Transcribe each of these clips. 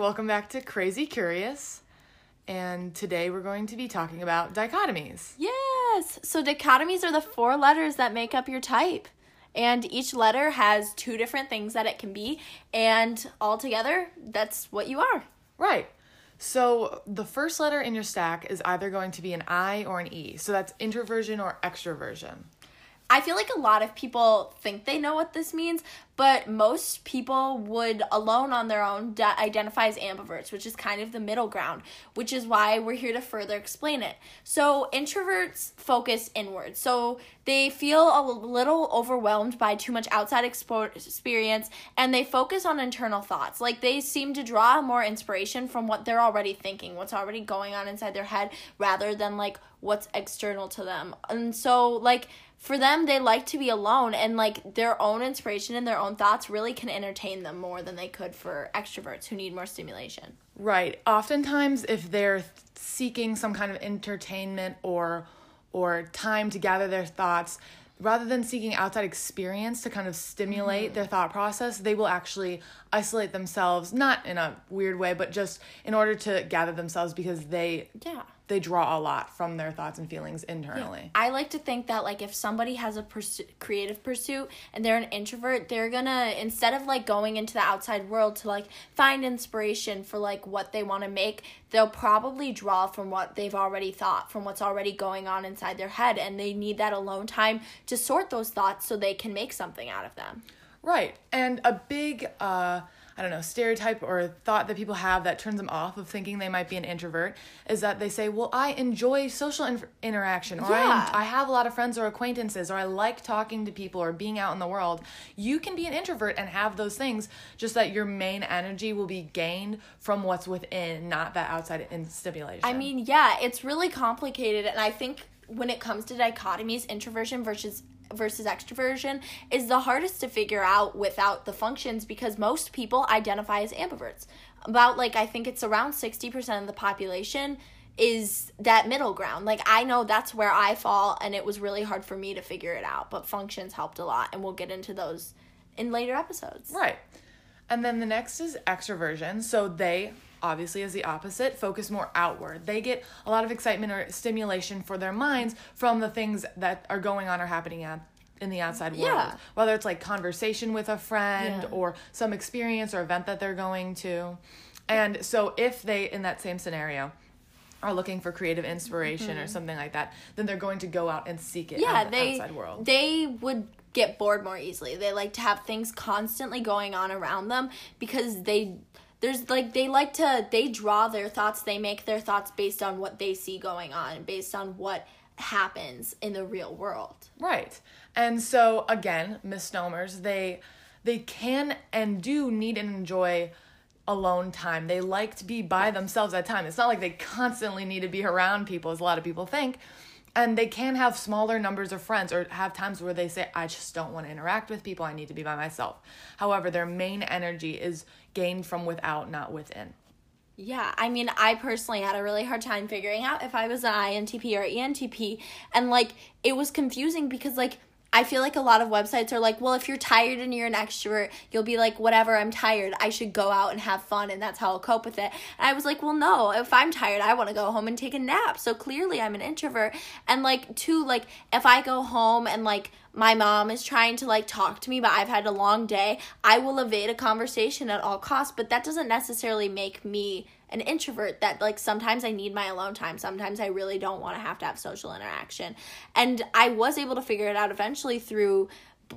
welcome back to Crazy Curious. And today we're going to be talking about dichotomies. Yes. So dichotomies are the four letters that make up your type. And each letter has two different things that it can be. And altogether, that's what you are. Right. So the first letter in your stack is either going to be an I or an E. So that's introversion or extroversion. I feel like a lot of people think they know what this means, but most people would alone on their own d- identify as ambiverts, which is kind of the middle ground, which is why we're here to further explain it. So, introverts focus inward. So, they feel a little overwhelmed by too much outside expo- experience and they focus on internal thoughts. Like, they seem to draw more inspiration from what they're already thinking, what's already going on inside their head, rather than like what's external to them. And so, like, for them they like to be alone and like their own inspiration and their own thoughts really can entertain them more than they could for extroverts who need more stimulation. Right. Oftentimes if they're seeking some kind of entertainment or or time to gather their thoughts rather than seeking outside experience to kind of stimulate mm-hmm. their thought process, they will actually isolate themselves, not in a weird way, but just in order to gather themselves because they yeah they draw a lot from their thoughts and feelings internally. Yeah. I like to think that like if somebody has a pursu- creative pursuit and they're an introvert, they're gonna instead of like going into the outside world to like find inspiration for like what they want to make, they'll probably draw from what they've already thought, from what's already going on inside their head, and they need that alone time to sort those thoughts so they can make something out of them. Right, and a big. uh I don't know, stereotype or thought that people have that turns them off of thinking they might be an introvert is that they say, well, I enjoy social in- interaction, or yeah. I, I have a lot of friends or acquaintances, or I like talking to people or being out in the world. You can be an introvert and have those things, just that your main energy will be gained from what's within, not that outside in stimulation. I mean, yeah, it's really complicated. And I think when it comes to dichotomies, introversion versus versus extroversion is the hardest to figure out without the functions because most people identify as ambiverts. About like I think it's around 60% of the population is that middle ground. Like I know that's where I fall and it was really hard for me to figure it out, but functions helped a lot and we'll get into those in later episodes. Right. And then the next is extroversion. So they obviously is the opposite, focus more outward. They get a lot of excitement or stimulation for their minds from the things that are going on or happening at in the outside world. Yeah. Whether it's like conversation with a friend yeah. or some experience or event that they're going to. And so if they in that same scenario are looking for creative inspiration mm-hmm. or something like that, then they're going to go out and seek it yeah, the they, outside world. They would get bored more easily. They like to have things constantly going on around them because they there's like they like to they draw their thoughts they make their thoughts based on what they see going on based on what happens in the real world. Right. And so again misnomers they they can and do need and enjoy alone time. They like to be by themselves at time. It's not like they constantly need to be around people as a lot of people think. And they can have smaller numbers of friends or have times where they say i just don't want to interact with people. I need to be by myself. However their main energy is gained from without not within yeah, I mean, I personally had a really hard time figuring out if I was an INTP or ENTP. And like, it was confusing because, like, I feel like a lot of websites are like, well, if you're tired and you're an extrovert, you'll be like, whatever, I'm tired. I should go out and have fun, and that's how I'll cope with it. And I was like, well, no, if I'm tired, I want to go home and take a nap. So clearly, I'm an introvert. And like, two, like, if I go home and like my mom is trying to like talk to me, but I've had a long day, I will evade a conversation at all costs. But that doesn't necessarily make me an introvert that like sometimes I need my alone time. Sometimes I really don't want to have to have social interaction. And I was able to figure it out eventually through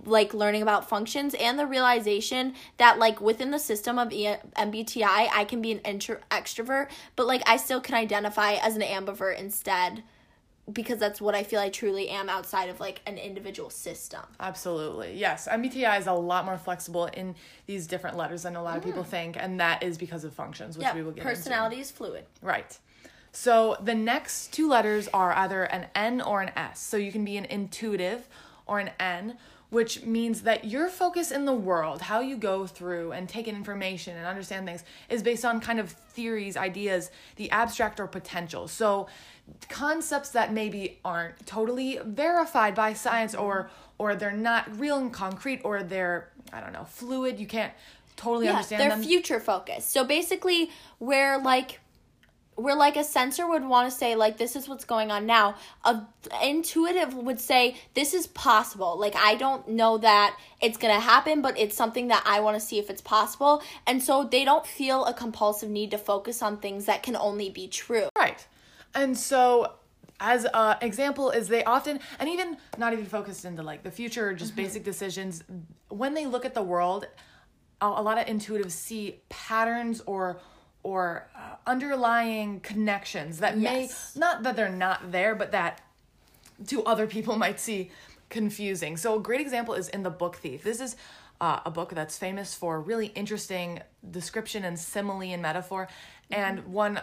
like learning about functions and the realization that like within the system of MBTI I can be an intro- extrovert but like I still can identify as an ambivert instead because that's what I feel I truly am outside of like an individual system. Absolutely. Yes. MBTI is a lot more flexible in these different letters than a lot of people mm. think, and that is because of functions, which we will get into. personality into. is fluid. Right. So the next two letters are either an N or an S. So you can be an intuitive or an N, which means that your focus in the world, how you go through and take in information and understand things, is based on kind of theories, ideas, the abstract or potential. So concepts that maybe aren't totally verified by science or or they're not real and concrete or they're I don't know, fluid. You can't totally understand they're them. future focused. So basically, where like where like a sensor would want to say like this is what's going on now a intuitive would say this is possible like i don't know that it's going to happen but it's something that i want to see if it's possible and so they don't feel a compulsive need to focus on things that can only be true Right. And so as an example is they often and even not even focused into like the future or just Mm-hmm. basic decisions when they look at the world a lot of intuitives see patterns or or uh, underlying connections that Yes. may not that they're not there but that to other people might see confusing. So a great example is in the book Thief. This is uh, a book that's famous for really interesting description and simile and metaphor. And one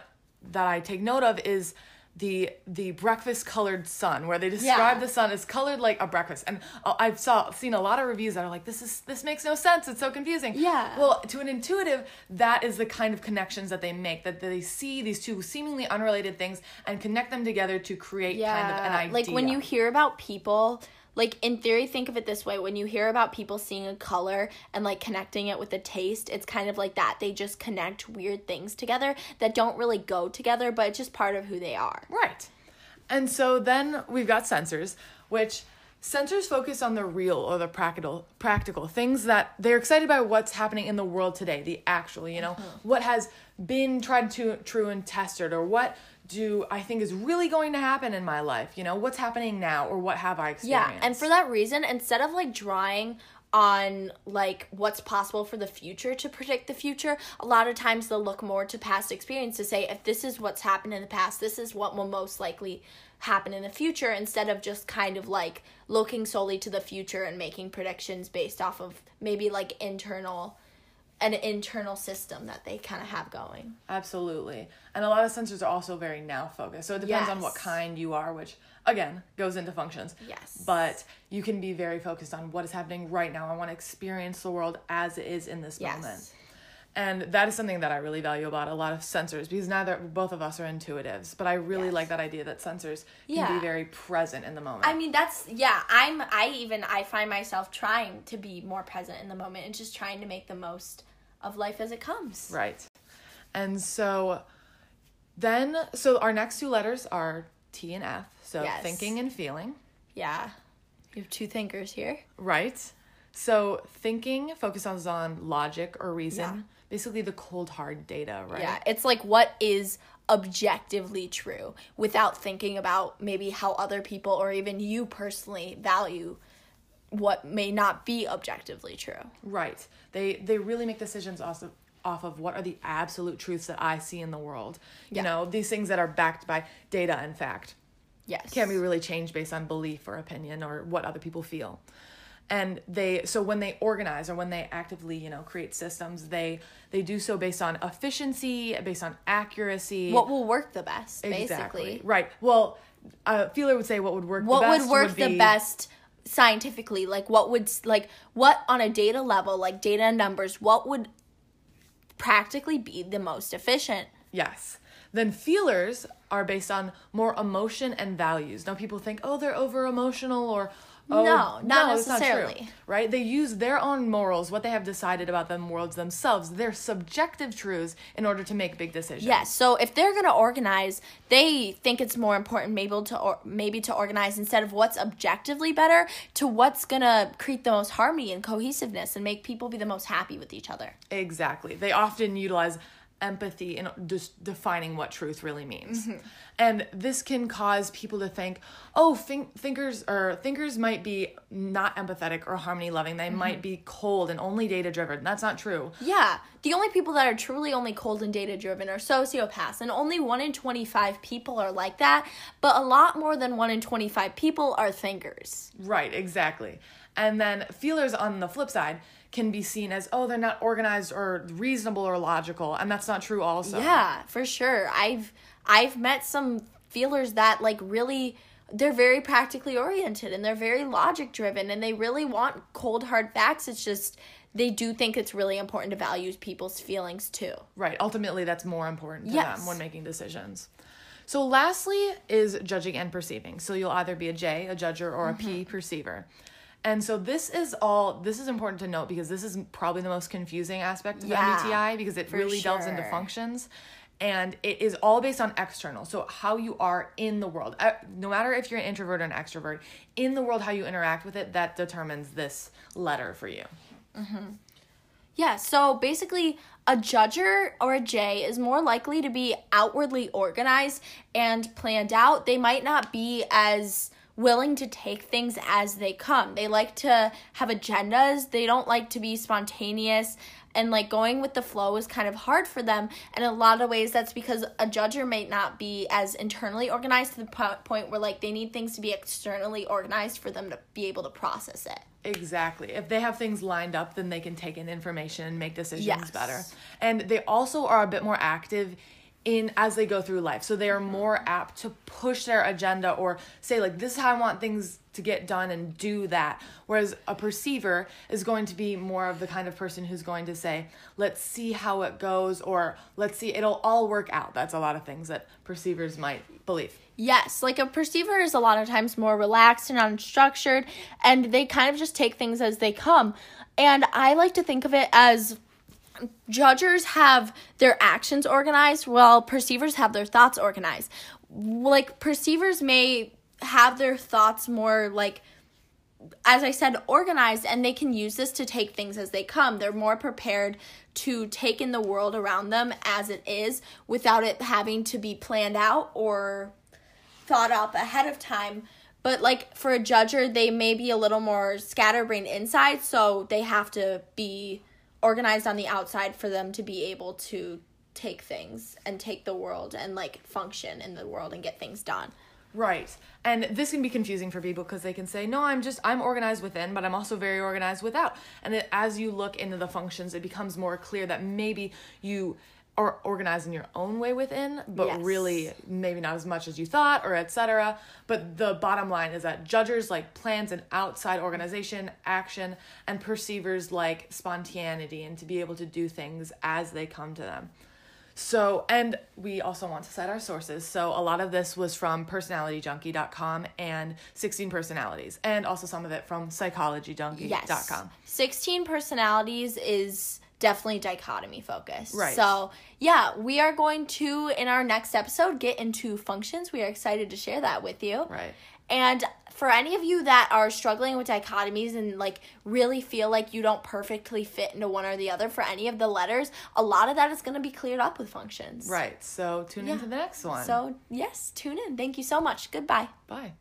that I take note of is the the breakfast colored sun, where they describe Yeah. the sun as colored like a breakfast. And uh, I've saw seen a lot of reviews that are like, this is this makes no sense. It's so confusing. Yeah. Well, to an intuitive, that is the kind of connections that they make. That they see these two seemingly unrelated things and connect them together to create kind of an idea. Like when you hear about people, like in theory, think of it this way: when you hear about people seeing a color and like connecting it with a taste, it's kind of like that. They just connect weird things together that don't really go together, but it's just part of who they are. Right. And so then we've got sensors, which sensors focus on the real or the practical practical things that they're excited by what's happening in the world today, the actual, you know, mm-hmm. what has been tried to true and tested or what do I think is really going to happen in my life? You know, what's happening now or what have I experienced? Yeah, and for that reason, instead of like drawing on like what's possible for the future to predict the future, a lot of times they'll look more to past experience to say if this is what's happened in the past, this is what will most likely happen in the future instead of just kind of like looking solely to the future and making predictions based off of maybe like internal an internal system that they kind of have going. Absolutely. And a lot of sensors are also very now focused. So it depends on what kind you are, which again goes into functions. Yes. But you can be very focused on what is happening right now. I want to experience the world as it is in this Yes. moment. And that is something that I really value about a lot of sensors because neither both of us are intuitives, but I really Yes. like that idea that sensors can be very present in the moment. I mean, that's yeah. I'm. I even I find myself trying to be more present in the moment and just trying to make the most of life as it comes. Right. And so then, so our next two letters are T and F. So Yes. thinking and feeling. Yeah. You have two thinkers here. Right. So thinking focuses on logic or reason, Yeah. basically the cold hard data, right? Yeah. It's like what is objectively true without thinking about maybe how other people or even you personally value what may not be objectively true. Right. They they really make decisions off of off of what are the absolute truths that I see in the world. You Yeah. know, these things that are backed by data and fact. Yes. Can't be really changed based on belief or opinion or what other people feel. And they so when they organize or when they actively, you know, create systems, they they do so based on efficiency, based on accuracy. what will work the best, exactly. basically. Right. Well, a feeler would say what would work what the best would work the be- best scientifically like what would like what on a data level like data and numbers what would practically be the most efficient Yes. Then feelers are based on more emotion and values. Now people think, oh, they're over emotional or oh, No, not it's true, necessarily. right? They use their own morals, what they have decided about them worlds themselves, their subjective truths in order to make big decisions. yes so if they're going to organize they think it's more important maybe to or, maybe to organize instead of what's objectively better to what's going to create the most harmony and cohesiveness and make people be the most happy with each other Exactly. They often utilize empathy and just defining what truth really means. Mm-hmm. And this can cause people to think, oh, think- thinkers or thinkers might be not empathetic or harmony loving. They Mm-hmm. might be cold and only data driven. That's not true. Yeah, the only people that are truly only cold and data driven are sociopaths, and only 1 in 25 people are like that, but a lot more than 1 in 25 people are thinkers. Right, exactly. And then feelers on the flip side can be seen as, oh, they're not organized or reasonable or logical. And that's not true also. Yeah, for sure. I've I've met some feelers that like really they're very practically oriented and they're very logic driven and they really want cold hard facts. It's just they do think it's really important to value people's feelings too. Right. Ultimately, that's more important to Yes. them when making decisions. So, lastly, is judging and perceiving. So, you'll either be a J, a judger, or a P, Mm-hmm. perceiver. And so this is all this is important to note because this is probably the most confusing aspect of Yeah, MBTI because it really delves into functions and it is all based on external. So how you are in the world. Uh, No matter if you're an introvert or an extrovert, in the world how you interact with it that determines this letter for you. Mhm. Yeah, so basically, a judger or a J is more likely to be outwardly organized and planned out. They might not be as willing to take things as they come. They like to have agendas, they don't like to be spontaneous. And like going with the flow is kind of hard for them. And in a lot of ways, that's because a judger may not be as internally organized to the point where like they need things to be externally organized for them to be able to process it. Exactly. If they have things lined up, then they can take in information and make decisions Yes. better. And they also are a bit more active in as they go through life. So they are mm-hmm. more apt to push their agenda or say like this is how I want things to get done and do that. Whereas a perceiver is going to be more of the kind of person who's going to say, let's see how it goes or let's see it'll all work out. That's a lot of things that perceivers might believe. Yes, like a perceiver is a lot of times more relaxed and unstructured, and they kind of just take things as they come. And I like to think of it as judgers have their actions organized while perceivers have their thoughts organized. Like perceivers may have their thoughts more like as I said, organized, and they can use this to take things as they come. They're more prepared to take in the world around them as it is without it having to be planned out or thought up ahead of time. But like for a judger, they may be a little more scatterbrained inside, so they have to be organized on the outside for them to be able to take things and take the world and like function in the world and get things done. Right. And this can be confusing for people because they can say, no, I'm just, I'm organized within, but I'm also very organized without. And as you look into the functions, it becomes more clear that maybe you are organized in your own way within, but Yes. really maybe not as much as you thought or etc. But the bottom line is that judgers like plans and outside organization, action, and perceivers like spontaneity and to be able to do things as they come to them. So, and we also want to cite our sources. So, a lot of this was from personalityjunkie.com and 16 personalities, and also some of it from psychologyjunkie.com. Yes. 16 personalities is definitely dichotomy focused. Right. So, yeah, we are going to, in our next episode, get into functions. We are excited to share that with you. Right. And for any of you that are struggling with dichotomies and like really feel like you don't perfectly fit into one or the other for any of the letters, a lot of that is going to be cleared up with functions. Right. So, tune Yeah. into the next one. So, yes, tune in. Thank you so much. Goodbye. bye.